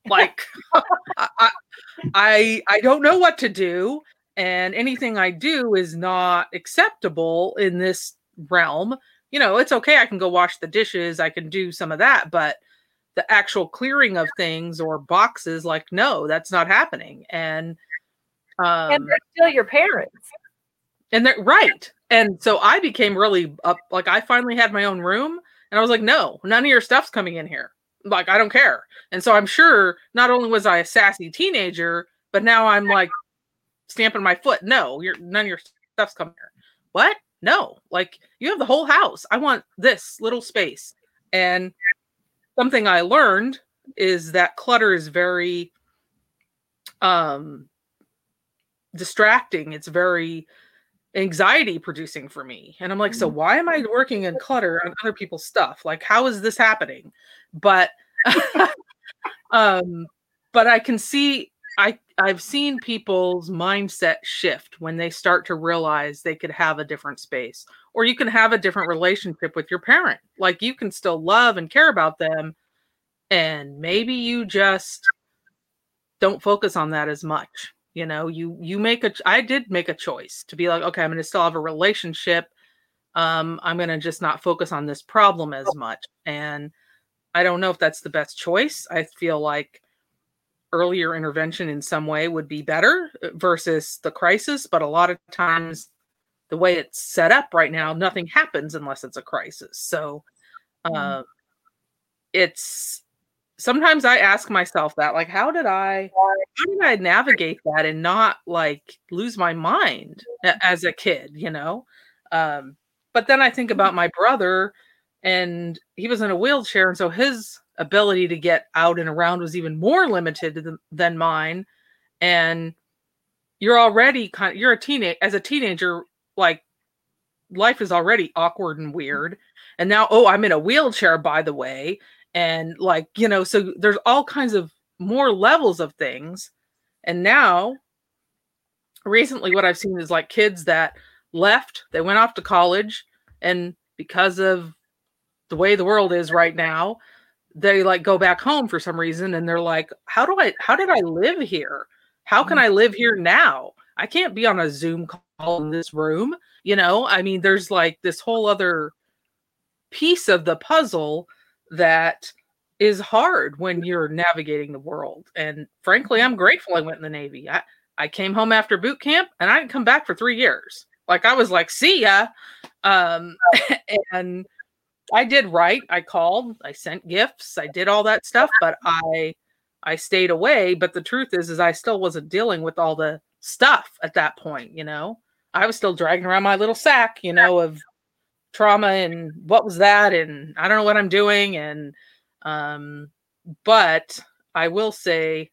Like I, I, I don't know what to do, and anything I do is not acceptable in this realm. You know, it's okay. I can go wash the dishes. I can do some of that, but the actual clearing of things or boxes, like, no, that's not happening. And um, and they're still your parents. And they're right. And so I became really up. Like I finally had my own room, and I was like, no, none of your stuff's coming in here. Like I don't care. And so I'm sure not only was I a sassy teenager, but now I'm like stamping my foot. No, you're none of your stuff's coming here. What? No, like you have the whole house. I want this little space. And something I learned is that clutter is very um distracting. It's very anxiety producing for me. And I'm like, so mm-hmm. why am I working in clutter on other people's stuff? Like, how is this happening? But um, but I can see I I've seen people's mindset shift when they start to realize they could have a different space or you can have a different relationship with your parent. Like you can still love and care about them and maybe you just don't focus on that as much you know you you make a i did make a choice to be like okay i'm going to still have a relationship um i'm going to just not focus on this problem as much. And i don't know if that's the best choice. I feel like earlier intervention in some way would be better uh, versus the crisis but a lot of times the way it's set up right now nothing happens unless it's a crisis. So uh, mm. it's sometimes I ask myself that, like, how did I, how did I navigate that and not like lose my mind as a kid, you know? Um, but then I think mm-hmm. about my brother, and he was in a wheelchair, and so his ability to get out and around was even more limited than, than mine. And you're already kind of, you're a teenage as a teenager, like life is already awkward and weird. And now, oh, I'm in a wheelchair, by the way and like you know so there's all kinds of more levels of things and now recently what i've seen is like kids that left they went off to college and because of the way the world is right now they like go back home for some reason and they're like how do i how did i live here? How can mm. i live here now? I can't be on a zoom call in this room you know? I mean there's like this whole other piece of the puzzle that is hard when you're navigating the world. And frankly, I'm grateful I went in the Navy. I, I came home after boot camp and I didn't come back for three years. Like I was like, see ya. Um, and I did right. I called, I sent gifts, I did all that stuff, but I I stayed away. But the truth is, is I still wasn't dealing with all the stuff at that point, you know. I was still dragging around my little sack, you know, of trauma and what was that? And I don't know what I'm doing and um but I will say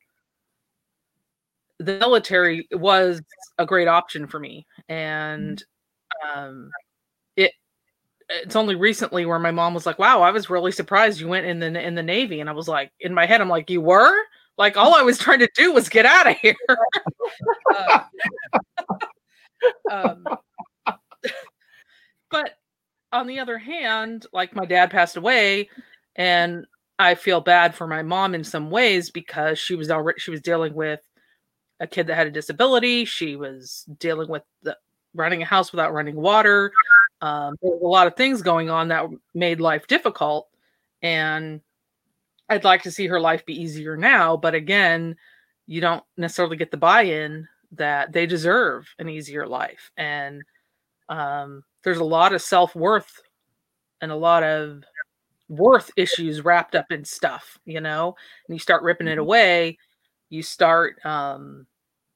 the military was a great option for me and um it it's only recently where my mom was like wow I was really surprised you went in the in the navy and I was like in my head I'm like you were? Like all I was trying to do was get out of here. Uh, um, but on the other hand, like my dad passed away, and I feel bad for my mom in some ways because she was already she was dealing with a kid that had a disability. She was dealing with the, running a house without running water. Um, there was a lot of things going on that made life difficult, and I'd like to see her life be easier now. But again, you don't necessarily get the buy-in that they deserve an easier life, and um, there's a lot of self-worth and a lot of worth issues wrapped up in stuff, you know, and you start ripping it mm-hmm. away, you start um,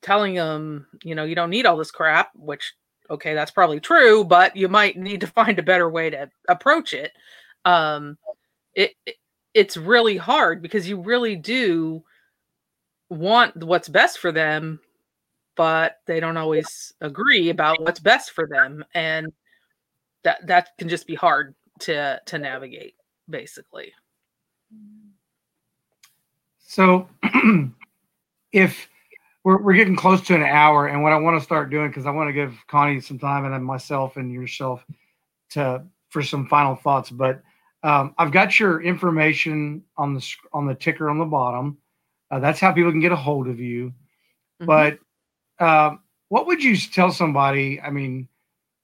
telling them, you know, you don't need all this crap, which, okay, that's probably true, but you might need to find a better way to approach it. Um, it, it it's really hard because you really do want what's best for them, but they don't always agree about what's best for them. And that that can just be hard to to navigate basically so if we're, we're getting close to an hour and what i want to start doing because i want to give connie some time and then myself and yourself to for some final thoughts but um, i've got your information on the on the ticker on the bottom uh, that's how people can get a hold of you mm-hmm. but um, what would you tell somebody? I mean,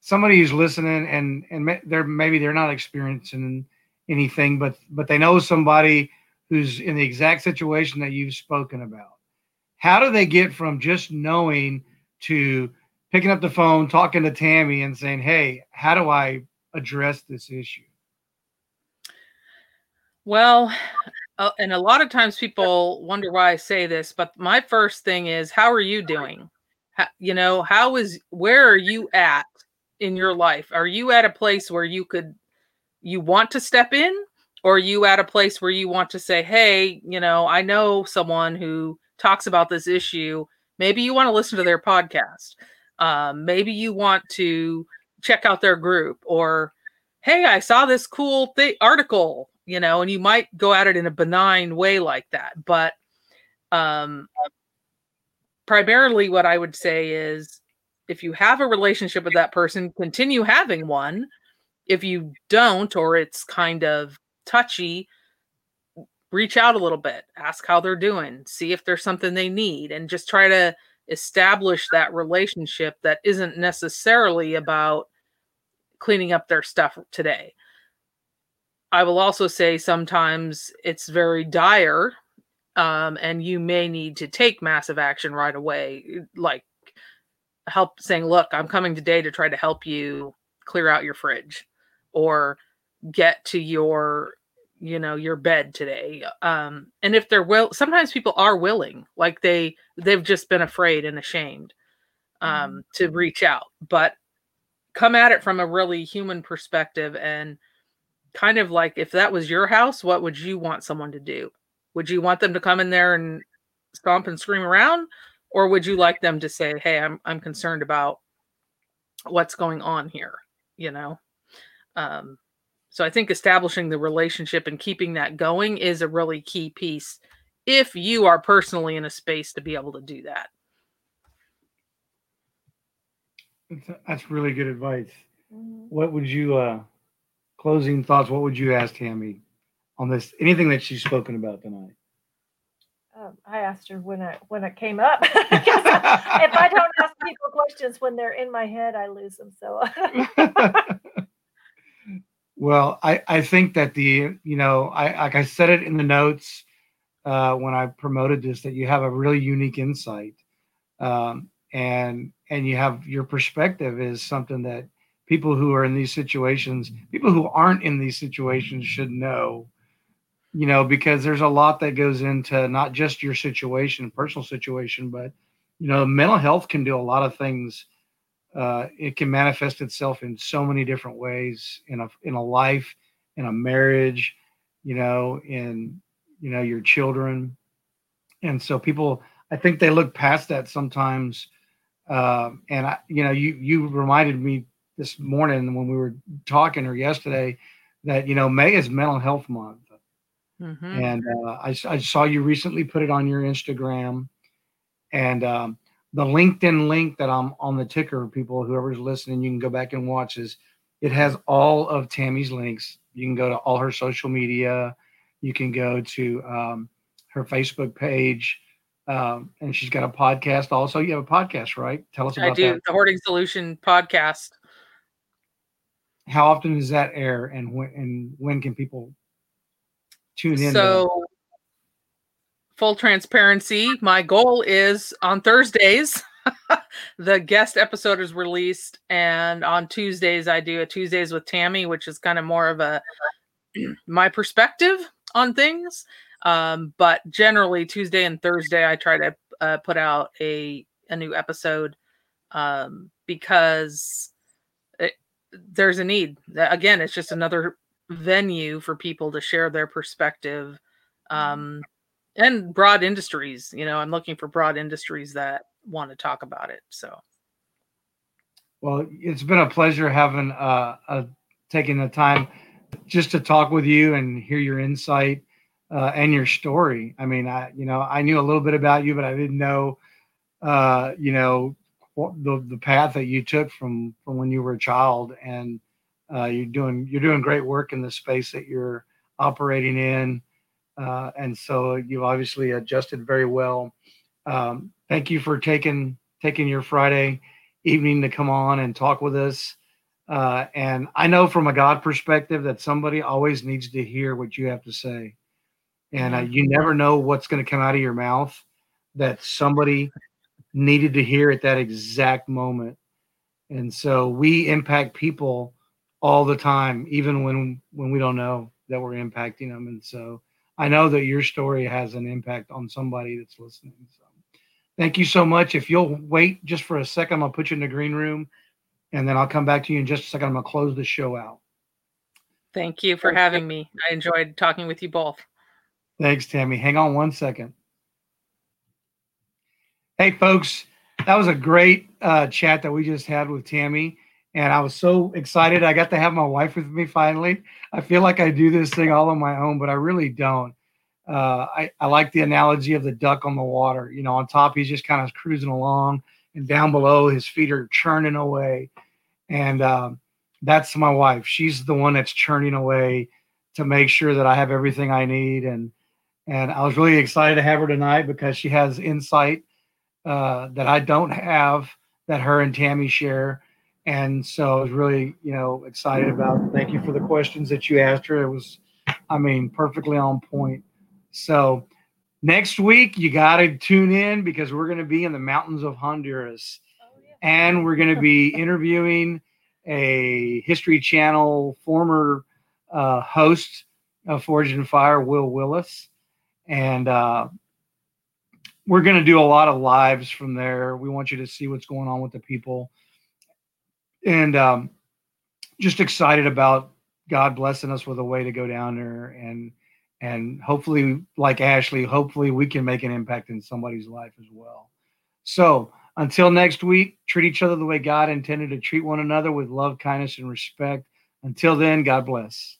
somebody who's listening and and they're maybe they're not experiencing anything, but but they know somebody who's in the exact situation that you've spoken about. How do they get from just knowing to picking up the phone, talking to Tammy, and saying, "Hey, how do I address this issue?" Well, uh, and a lot of times people wonder why I say this, but my first thing is, how are you doing? How, you know, how is where are you at in your life? Are you at a place where you could you want to step in or are you at a place where you want to say, "Hey, you know, I know someone who talks about this issue. Maybe you want to listen to their podcast. Um, maybe you want to check out their group or hey, I saw this cool th- article you know, and you might go at it in a benign way like that. But um, primarily, what I would say is if you have a relationship with that person, continue having one. If you don't, or it's kind of touchy, reach out a little bit, ask how they're doing, see if there's something they need, and just try to establish that relationship that isn't necessarily about cleaning up their stuff today. I will also say sometimes it's very dire, um, and you may need to take massive action right away, like help saying, "Look, I'm coming today to try to help you clear out your fridge, or get to your, you know, your bed today." Um, and if they're will, sometimes people are willing, like they they've just been afraid and ashamed um, mm-hmm. to reach out, but come at it from a really human perspective and kind of like if that was your house, what would you want someone to do? Would you want them to come in there and stomp and scream around? Or would you like them to say, Hey, I'm I'm concerned about what's going on here, you know? Um, so I think establishing the relationship and keeping that going is a really key piece if you are personally in a space to be able to do that. That's really good advice. Mm-hmm. What would you uh closing thoughts, what would you ask Tammy on this? Anything that she's spoken about tonight? Um, I asked her when it when it came up. if I don't ask people questions when they're in my head, I lose them. So. well, I I think that the you know I like I said it in the notes uh, when I promoted this that you have a really unique insight, um, and and you have your perspective is something that people who are in these situations, people who aren't in these situations should know, you know, because there's a lot that goes into not just your situation, personal situation, but you know, mental health can do a lot of things. Uh, it can manifest itself in so many different ways in a in a life, in a marriage, you know, in you know your children, and so people, I think they look past that sometimes. Uh, and I, you know, you you reminded me this morning when we were talking or yesterday that you know May is Mental Health Month, mm-hmm. and uh, I, I, saw you recently put it on your Instagram, and um, the LinkedIn link that I'm on the ticker. People, whoever's listening, you can go back and watch. Is it has all of Tammy's links. You can go to all her social media. You can go to um, her Facebook page. Um, and she's got a podcast also. You have a podcast, right? Tell us about I do, that. the Hoarding Solution podcast how often does that air and when and when can people tune in so full transparency my goal is on thursdays the guest episode is released and on tuesdays i do a tuesdays with tammy which is kind of more of a my perspective on things um, but generally tuesday and thursday i try to uh, put out a a new episode um, because there's a need. Again, it's just another venue for people to share their perspective mm-hmm. um, and broad industries. You know, I'm looking for broad industries that want to talk about it. So, well, it's been a pleasure having uh, uh taking the time just to talk with you and hear your insight uh, and your story. I mean, I you know I knew a little bit about you, but I didn't know uh, you know the the path that you took from from when you were a child, and uh, you're doing you're doing great work in the space that you're operating in, uh, and so you've obviously adjusted very well. Um, thank you for taking taking your Friday evening to come on and talk with us. Uh, and I know from a God perspective that somebody always needs to hear what you have to say. And uh, you never know what's going to come out of your mouth that somebody needed to hear at that exact moment. And so we impact people all the time, even when when we don't know that we're impacting them. And so I know that your story has an impact on somebody that's listening. So thank you so much. If you'll wait just for a second, I'll put you in the green room and then I'll come back to you in just a second. I'm gonna close the show out. Thank you for having me. I enjoyed talking with you both. Thanks, Tammy. Hang on one second. Hey, folks, that was a great uh, chat that we just had with Tammy. And I was so excited. I got to have my wife with me finally. I feel like I do this thing all on my own, but I really don't. Uh, I, I like the analogy of the duck on the water. You know, on top, he's just kind of cruising along, and down below, his feet are churning away. And um, that's my wife. She's the one that's churning away to make sure that I have everything I need. And and I was really excited to have her tonight because she has insight uh, that I don't have that her and Tammy share. And so I was really, you know, excited about. Thank you for the questions that you asked her. It was, I mean, perfectly on point. So next week you got to tune in because we're going to be in the mountains of Honduras, oh, yeah. and we're going to be interviewing a History Channel former uh, host of Forged in Fire, Wil Willis, and uh, we're going to do a lot of lives from there. We want you to see what's going on with the people, and um, just excited about God blessing us with a way to go down there and and hopefully, like Ashley, hopefully we can make an impact in somebody's life as well. So until next week, treat each other the way God intended to treat one another with love, kindness, and respect. Until then, God bless.